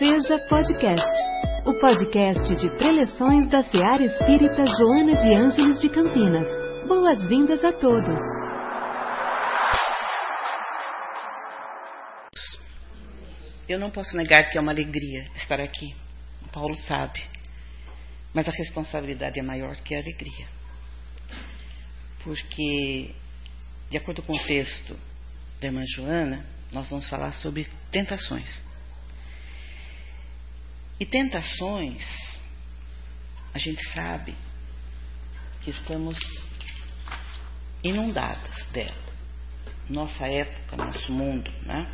Seja Podcast, o podcast de preleções da Seara Espírita Joana de Ângeles de Campinas. Boas-vindas a todos. Eu não posso negar que é uma alegria estar aqui. O Paulo sabe. Mas a responsabilidade é maior que a alegria. Porque, de acordo com o texto da irmã Joana, nós vamos falar sobre tentações. E tentações, a gente sabe que estamos inundadas dela. Nossa época, nosso mundo, né?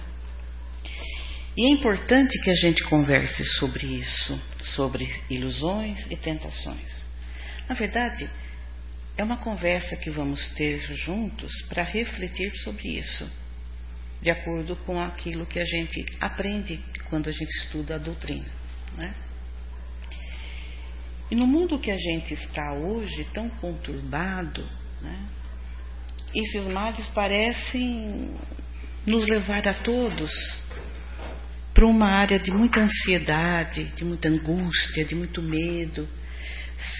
E é importante que a gente converse sobre isso, sobre ilusões e tentações. Na verdade, é uma conversa que vamos ter juntos para refletir sobre isso, de acordo com aquilo que a gente aprende quando a gente estuda a doutrina. Né? E no mundo que a gente está hoje, tão conturbado, né, esses males parecem nos levar a todos para uma área de muita ansiedade, de muita angústia, de muito medo.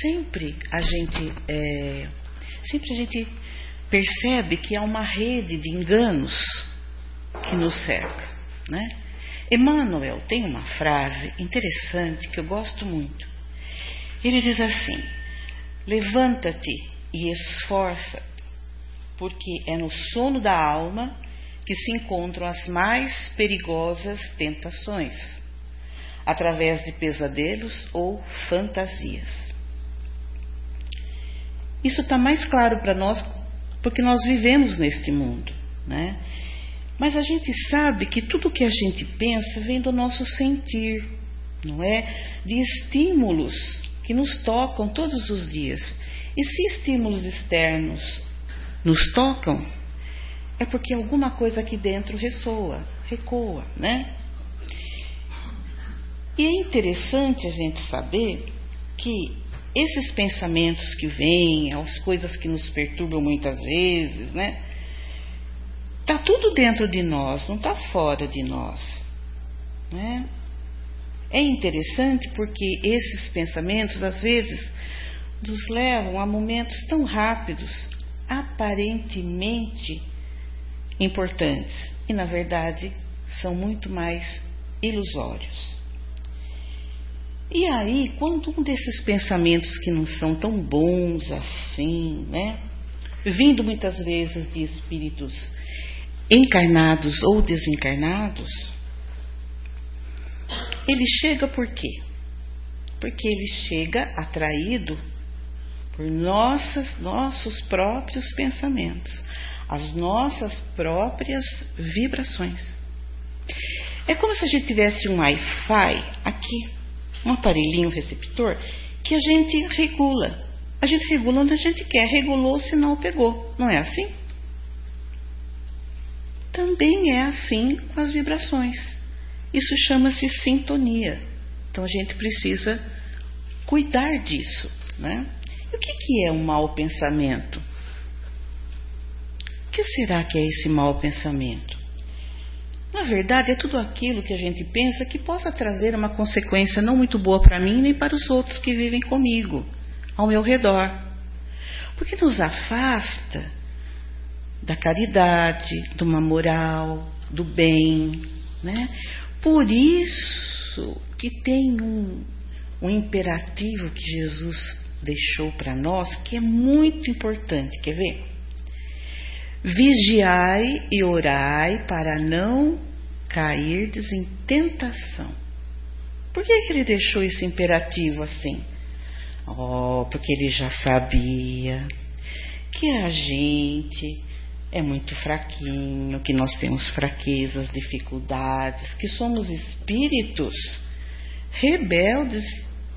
Sempre a gente, é, sempre a gente percebe que há uma rede de enganos que nos cerca, né? Emmanuel tem uma frase interessante que eu gosto muito. Ele diz assim: Levanta-te e esforça, porque é no sono da alma que se encontram as mais perigosas tentações, através de pesadelos ou fantasias. Isso está mais claro para nós porque nós vivemos neste mundo, né? Mas a gente sabe que tudo que a gente pensa vem do nosso sentir, não é? De estímulos que nos tocam todos os dias. E se estímulos externos nos tocam, é porque alguma coisa aqui dentro ressoa, recoa, né? E é interessante a gente saber que esses pensamentos que vêm, as coisas que nos perturbam muitas vezes, né? Tá tudo dentro de nós, não está fora de nós, né? É interessante porque esses pensamentos às vezes nos levam a momentos tão rápidos, aparentemente importantes e, na verdade, são muito mais ilusórios. E aí, quando um desses pensamentos que não são tão bons assim, né, vindo muitas vezes de espíritos encarnados ou desencarnados, ele chega por quê? Porque ele chega atraído por nossas, nossos próprios pensamentos as nossas próprias vibrações. É como se a gente tivesse um Wi-Fi aqui, um aparelhinho receptor, que a gente regula. A gente regula onde a gente quer, regulou, se não pegou. Não é assim? Também é assim com as vibrações. Isso chama-se sintonia. Então a gente precisa cuidar disso. Né? E o que, que é um mau pensamento? que será que é esse mau pensamento? Na verdade, é tudo aquilo que a gente pensa que possa trazer uma consequência não muito boa para mim nem para os outros que vivem comigo, ao meu redor. Porque nos afasta da caridade, de uma moral, do bem. Né? Por isso que tem um, um imperativo que Jesus deixou para nós que é muito importante. Quer ver? Vigiai e orai para não cairdes em tentação. Por que, que ele deixou esse imperativo assim? Oh, porque ele já sabia que a gente é muito fraquinho, que nós temos fraquezas, dificuldades, que somos espíritos rebeldes,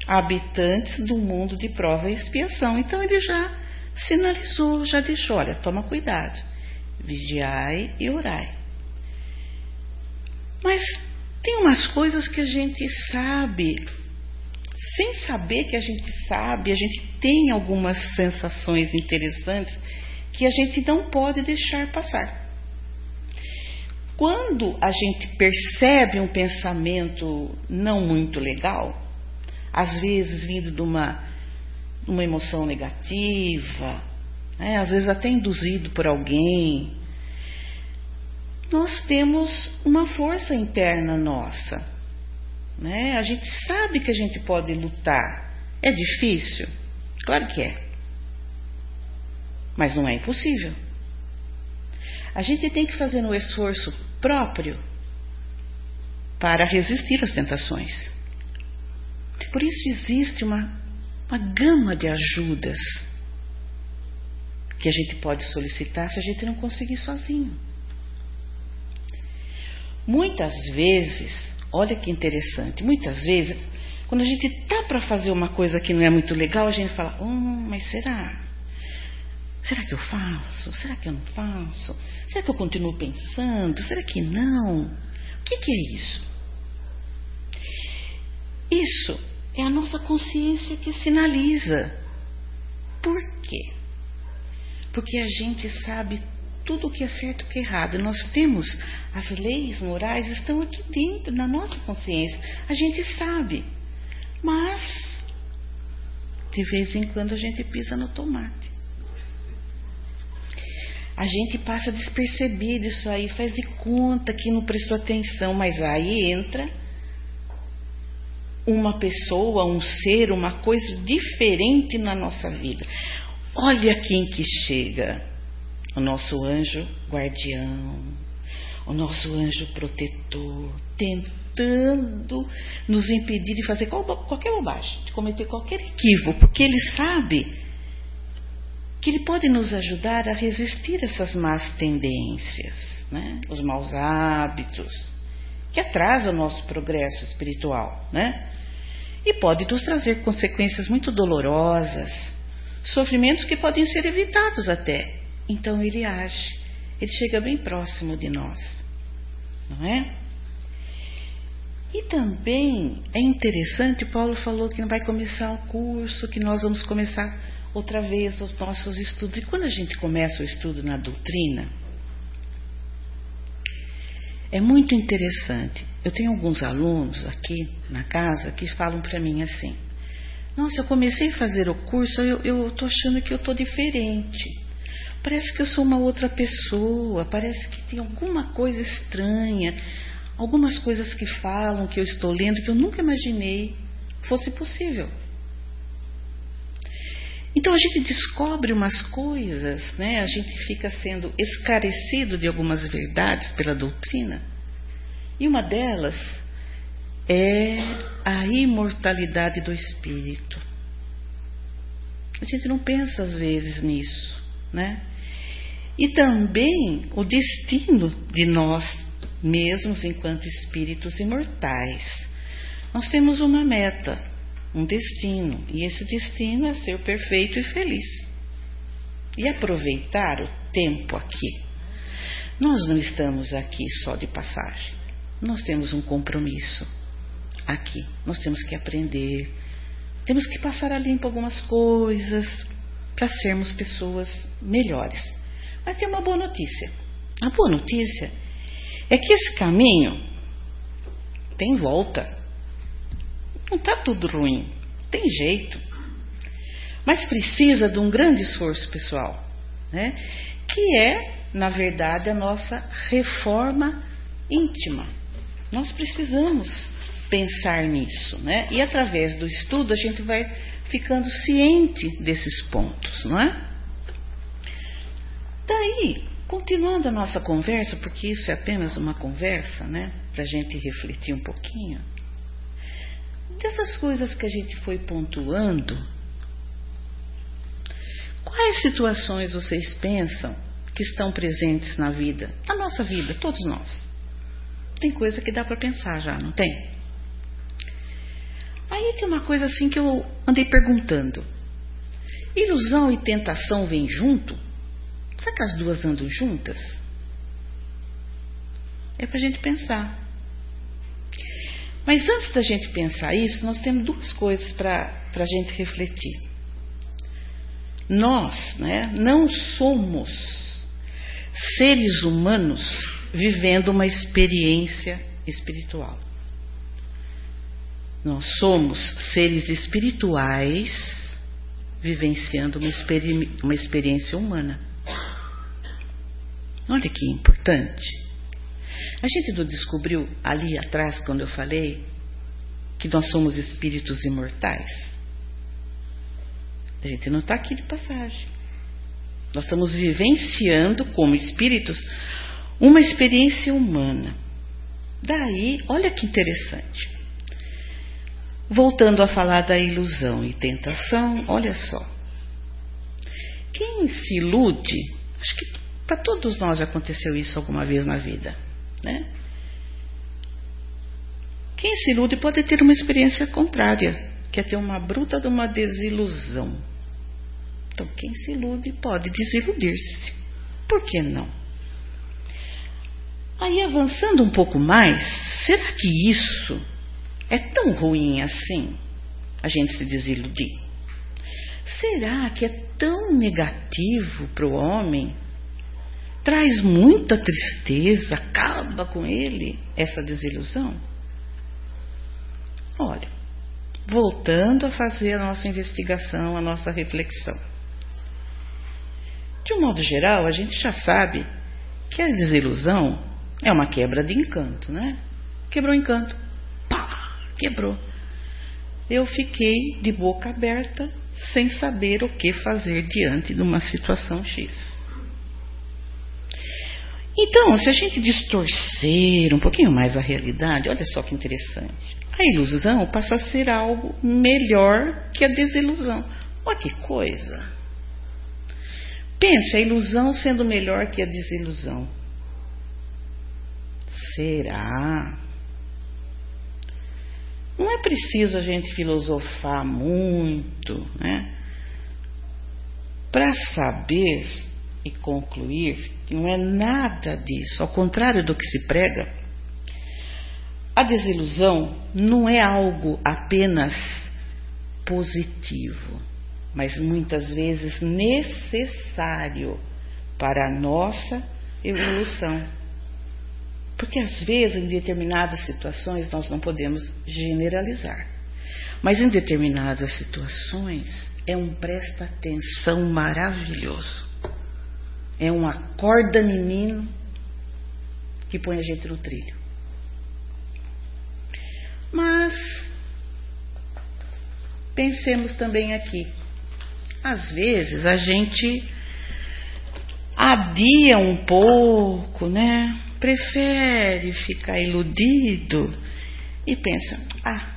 habitantes do mundo de prova e expiação. Então ele já sinalizou, já deixou: olha, toma cuidado vigiai e orai. Mas tem umas coisas que a gente sabe, sem saber que a gente sabe, a gente tem algumas sensações interessantes que a gente não pode deixar passar. Quando a gente percebe um pensamento não muito legal, às vezes vindo de uma, uma emoção negativa, né, às vezes até induzido por alguém, nós temos uma força interna nossa. Né? A gente sabe que a gente pode lutar. É difícil? Claro que é. Mas não é impossível. A gente tem que fazer um esforço próprio para resistir às tentações. Por isso existe uma, uma gama de ajudas que a gente pode solicitar se a gente não conseguir sozinho. Muitas vezes, olha que interessante, muitas vezes, quando a gente está para fazer uma coisa que não é muito legal, a gente fala: hum, mas será? Será que eu faço? Será que eu não faço? Será que eu continuo pensando? Será que não? O que, que é isso? Isso é a nossa consciência que sinaliza. Por quê? Porque a gente sabe tudo o que é certo e o que é errado. Nós temos as leis morais estão aqui dentro, na nossa consciência. A gente sabe. Mas de vez em quando a gente pisa no tomate. A gente passa despercebido isso aí, faz de conta que não prestou atenção, mas aí entra uma pessoa, um ser, uma coisa diferente na nossa vida. Olha quem que chega o nosso anjo guardião, o nosso anjo protetor, tentando nos impedir de fazer qualquer bobagem, de cometer qualquer equívoco, porque ele sabe que ele pode nos ajudar a resistir essas más tendências, né? os maus hábitos, que atrasam o nosso progresso espiritual, né? E pode nos trazer consequências muito dolorosas, sofrimentos que podem ser evitados até, então ele age, ele chega bem próximo de nós, não é? E também é interessante, Paulo falou que vai começar o curso, que nós vamos começar outra vez os nossos estudos. E quando a gente começa o estudo na doutrina, é muito interessante. Eu tenho alguns alunos aqui na casa que falam para mim assim: Nossa, eu comecei a fazer o curso, eu estou achando que eu estou diferente. Parece que eu sou uma outra pessoa, parece que tem alguma coisa estranha, algumas coisas que falam, que eu estou lendo, que eu nunca imaginei fosse possível. Então a gente descobre umas coisas, né? a gente fica sendo esclarecido de algumas verdades pela doutrina, e uma delas é a imortalidade do espírito. A gente não pensa às vezes nisso, né? e também o destino de nós mesmos enquanto espíritos imortais. Nós temos uma meta, um destino, e esse destino é ser perfeito e feliz. E aproveitar o tempo aqui. Nós não estamos aqui só de passagem. Nós temos um compromisso aqui. Nós temos que aprender. Temos que passar a limpo algumas coisas para sermos pessoas melhores. Mas tem uma boa notícia. A boa notícia é que esse caminho tem volta. Não está tudo ruim. Tem jeito. Mas precisa de um grande esforço pessoal, né? que é, na verdade, a nossa reforma íntima. Nós precisamos pensar nisso, né? E através do estudo a gente vai ficando ciente desses pontos, não é? Daí, continuando a nossa conversa, porque isso é apenas uma conversa, né? Para a gente refletir um pouquinho. Dessas coisas que a gente foi pontuando, quais situações vocês pensam que estão presentes na vida? Na nossa vida, todos nós. Tem coisa que dá para pensar já, não tem? Aí tem uma coisa assim que eu andei perguntando. Ilusão e tentação vêm junto? Será que as duas andam juntas? É para a gente pensar. Mas antes da gente pensar isso, nós temos duas coisas para a gente refletir. Nós né, não somos seres humanos vivendo uma experiência espiritual. Nós somos seres espirituais vivenciando uma, experi uma experiência humana. Olha que importante. A gente não descobriu ali atrás, quando eu falei, que nós somos espíritos imortais? A gente não está aqui de passagem. Nós estamos vivenciando como espíritos uma experiência humana. Daí, olha que interessante. Voltando a falar da ilusão e tentação, olha só. Quem se ilude, acho que para todos nós aconteceu isso alguma vez na vida, né? Quem se ilude pode ter uma experiência contrária, que é ter uma bruta de uma desilusão. Então, quem se ilude pode desiludir-se. Por que não? Aí, avançando um pouco mais, será que isso é tão ruim assim? A gente se desiludir? Será que é tão negativo para o homem? Traz muita tristeza, acaba com ele essa desilusão? Olha, voltando a fazer a nossa investigação, a nossa reflexão. De um modo geral, a gente já sabe que a desilusão é uma quebra de encanto, né? Quebrou o encanto. Pá! Quebrou. Eu fiquei de boca aberta, sem saber o que fazer diante de uma situação X. Então, se a gente distorcer um pouquinho mais a realidade, olha só que interessante. A ilusão passa a ser algo melhor que a desilusão. Olha que coisa. Pense, a ilusão sendo melhor que a desilusão. Será? Não é preciso a gente filosofar muito, né? Para saber e concluir que não é nada disso, ao contrário do que se prega, a desilusão não é algo apenas positivo mas muitas vezes necessário para a nossa evolução. Porque às vezes, em determinadas situações, nós não podemos generalizar. Mas em determinadas situações, é um presta atenção maravilhoso. É um acorda menino que põe a gente no trilho. Mas pensemos também aqui às vezes a gente adia um pouco, né? Prefere ficar iludido e pensa: ah,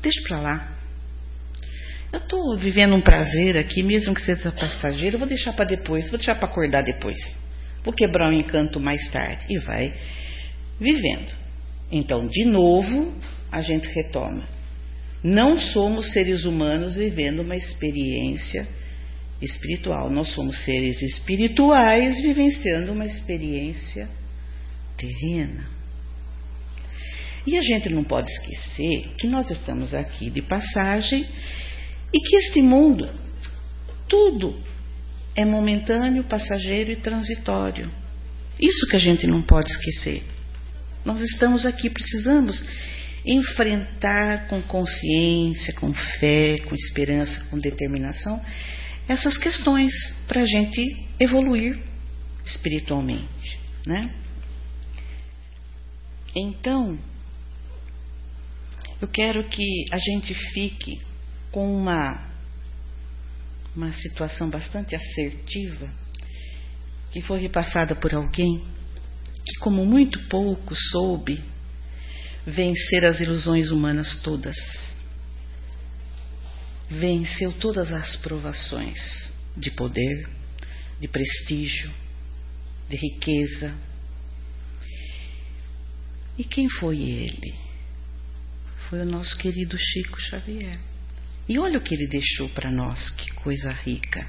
deixa pra lá. Eu estou vivendo um prazer aqui, mesmo que seja passageiro, vou deixar para depois, vou deixar para acordar depois. Vou quebrar o encanto mais tarde. E vai vivendo. Então, de novo, a gente retoma. Não somos seres humanos vivendo uma experiência espiritual. Nós somos seres espirituais vivenciando uma experiência terrena. E a gente não pode esquecer que nós estamos aqui de passagem e que este mundo, tudo é momentâneo, passageiro e transitório. Isso que a gente não pode esquecer. Nós estamos aqui, precisamos enfrentar com consciência, com fé, com esperança, com determinação essas questões para a gente evoluir espiritualmente, né? Então, eu quero que a gente fique com uma uma situação bastante assertiva que foi repassada por alguém que, como muito pouco soube vencer as ilusões humanas todas. Venceu todas as provações de poder, de prestígio, de riqueza. E quem foi ele? Foi o nosso querido Chico Xavier. E olha o que ele deixou para nós, que coisa rica.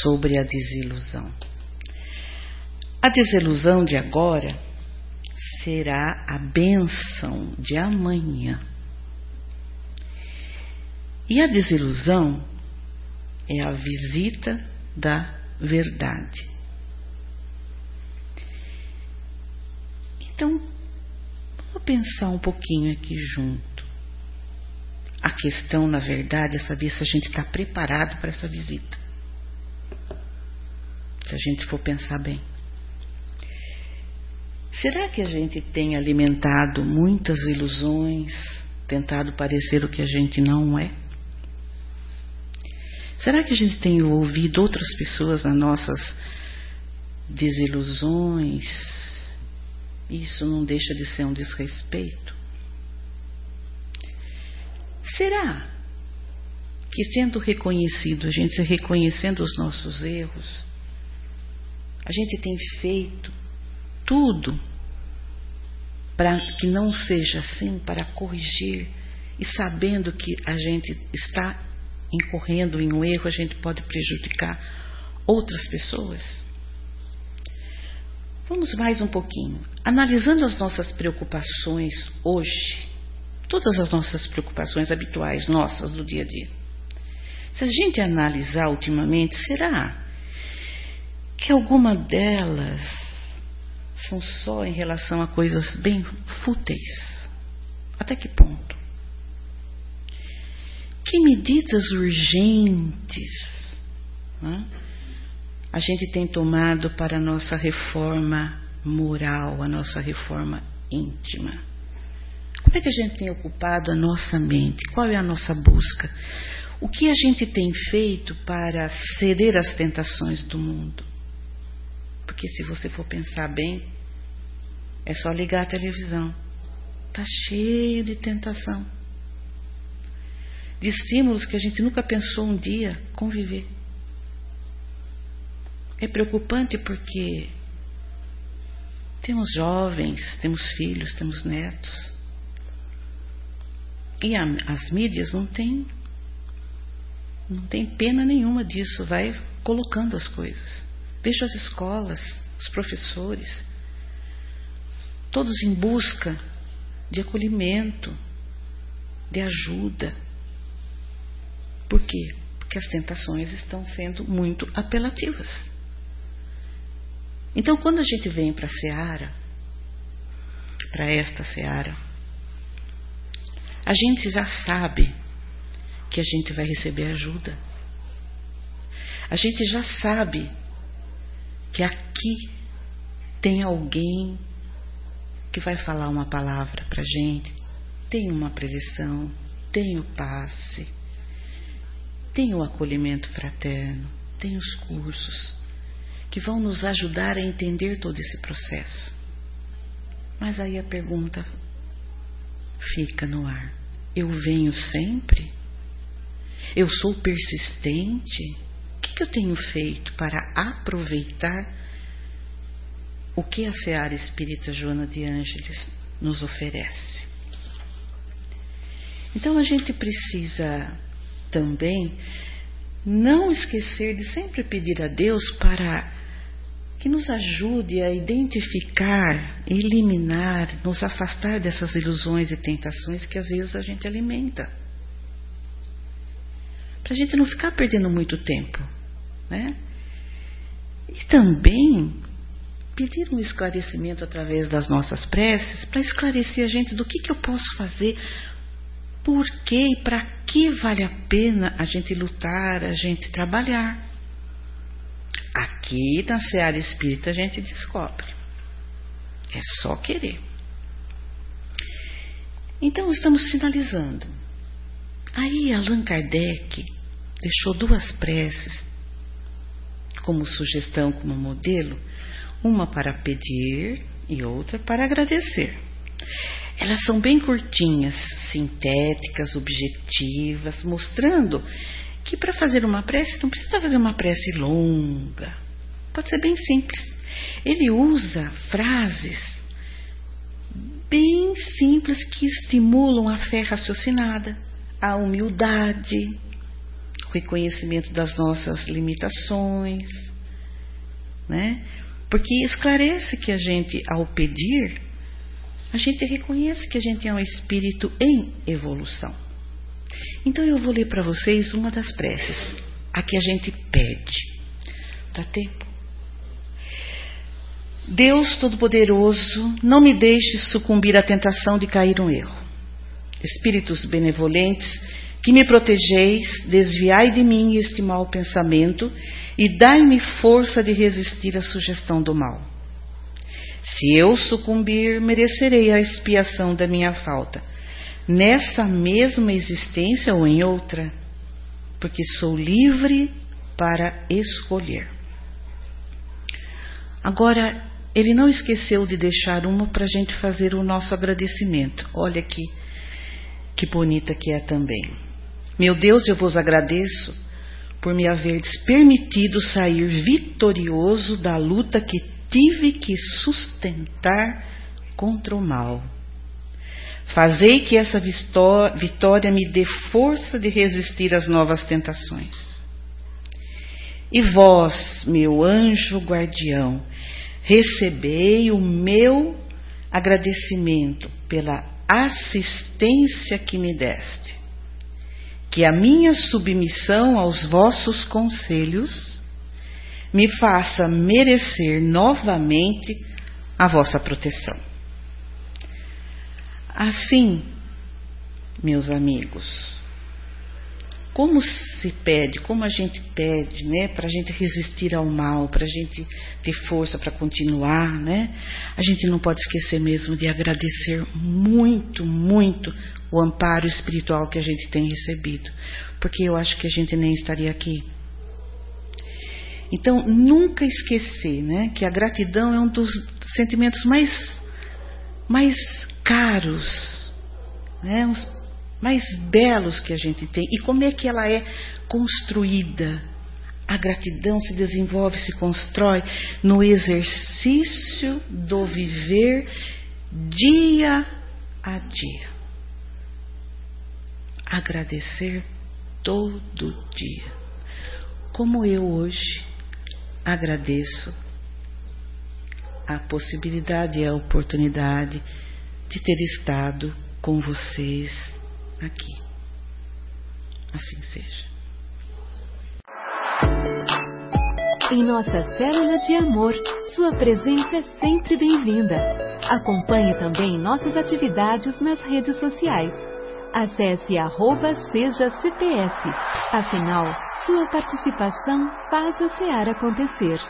Sobre a desilusão. A desilusão de agora será a benção de amanhã. E a desilusão é a visita da verdade. Então, vamos pensar um pouquinho aqui junto. A questão, na verdade, é saber se a gente está preparado para essa visita. Se a gente for pensar bem. Será que a gente tem alimentado muitas ilusões, tentado parecer o que a gente não é? Será que a gente tem ouvido outras pessoas nas nossas desilusões? Isso não deixa de ser um desrespeito? Será que, sendo reconhecido, a gente se reconhecendo os nossos erros, a gente tem feito tudo para que não seja assim, para corrigir e sabendo que a gente está incorrendo em um erro, a gente pode prejudicar outras pessoas? Vamos mais um pouquinho. Analisando as nossas preocupações hoje, todas as nossas preocupações habituais, nossas do dia a dia. Se a gente analisar ultimamente, será que alguma delas são só em relação a coisas bem fúteis? Até que ponto? Que medidas urgentes né, a gente tem tomado para a nossa reforma moral, a nossa reforma íntima? Como é que a gente tem ocupado a nossa mente? Qual é a nossa busca? O que a gente tem feito para ceder às tentações do mundo? Porque se você for pensar bem, é só ligar a televisão. Está cheio de tentação de estímulos que a gente nunca pensou um dia conviver. É preocupante porque temos jovens, temos filhos, temos netos. E a, as mídias não têm não tem pena nenhuma disso, vai colocando as coisas. Vejo as escolas, os professores, todos em busca de acolhimento, de ajuda por quê? Porque as tentações estão sendo muito apelativas. Então, quando a gente vem para a seara, para esta seara, a gente já sabe que a gente vai receber ajuda. A gente já sabe que aqui tem alguém que vai falar uma palavra para a gente, tem uma preleção, tem o passe tem o acolhimento fraterno, tem os cursos que vão nos ajudar a entender todo esse processo. Mas aí a pergunta fica no ar: eu venho sempre? Eu sou persistente? O que, eu tenho feito para aproveitar o que a Seara Espírita Joana de Ângeles nos oferece? Então a gente precisa também não esquecer de sempre pedir a Deus para que nos ajude a identificar, eliminar, nos afastar dessas ilusões e tentações que às vezes a gente alimenta. Para a gente não ficar perdendo muito tempo. Né? E também pedir um esclarecimento através das nossas preces para esclarecer a gente do que, que eu posso fazer por que e para que vale a pena a gente lutar, a gente trabalhar. Aqui na Seara Espírita a gente descobre. É só querer. Então estamos finalizando. Aí Allan Kardec deixou duas preces como sugestão, como modelo, uma para pedir e outra para agradecer. Elas são bem curtinhas, sintéticas, objetivas, mostrando que para fazer uma prece não precisa fazer uma prece longa. Pode ser bem simples. Ele usa frases bem simples que estimulam a fé raciocinada, a humildade, o reconhecimento das nossas limitações, né? Porque esclarece que a gente, ao pedir, a gente reconhece que a gente é um espírito em evolução. Então eu vou ler para vocês uma das preces, a que a gente pede. Dá tempo? Deus Todo-Poderoso, não me deixe sucumbir à tentação de cair no erro. Espíritos benevolentes, que me protegeis, desviai de mim este mau pensamento e dai-me força de resistir à sugestão do mal. Se eu sucumbir, merecerei a expiação da minha falta, nessa mesma existência ou em outra, porque sou livre para escolher. Agora, ele não esqueceu de deixar uma para a gente fazer o nosso agradecimento. Olha aqui, que bonita que é também. Meu Deus, eu vos agradeço por me haverdes permitido sair vitorioso da luta que tive que sustentar contra o mal. Fazei que essa vitória me dê força de resistir às novas tentações. E vós, meu anjo guardião, recebei o meu agradecimento pela assistência que me deste. Que a minha submissão aos vossos conselhos me faça merecer novamente a vossa proteção. Assim, meus amigos, como se pede, como a gente pede, né, para a gente resistir ao mal, para a gente ter força para continuar, né? A gente não pode esquecer mesmo de agradecer muito, muito o amparo espiritual que a gente tem recebido, porque eu acho que a gente nem estaria aqui. Então, nunca esquecer, né, que a gratidão é um dos sentimentos mais mais caros, né, mais belos que a gente tem e como é que ela é construída. A gratidão se desenvolve, se constrói no exercício do viver dia a dia. Agradecer todo dia. Como eu hoje agradeço a possibilidade e a oportunidade de ter estado com vocês aqui. Assim seja. Em nossa célula de amor, sua presença é sempre bem-vinda. Acompanhe também nossas atividades nas redes sociais. Acesse arroba seja CPS. Afinal, sua participação faz a SEAR acontecer.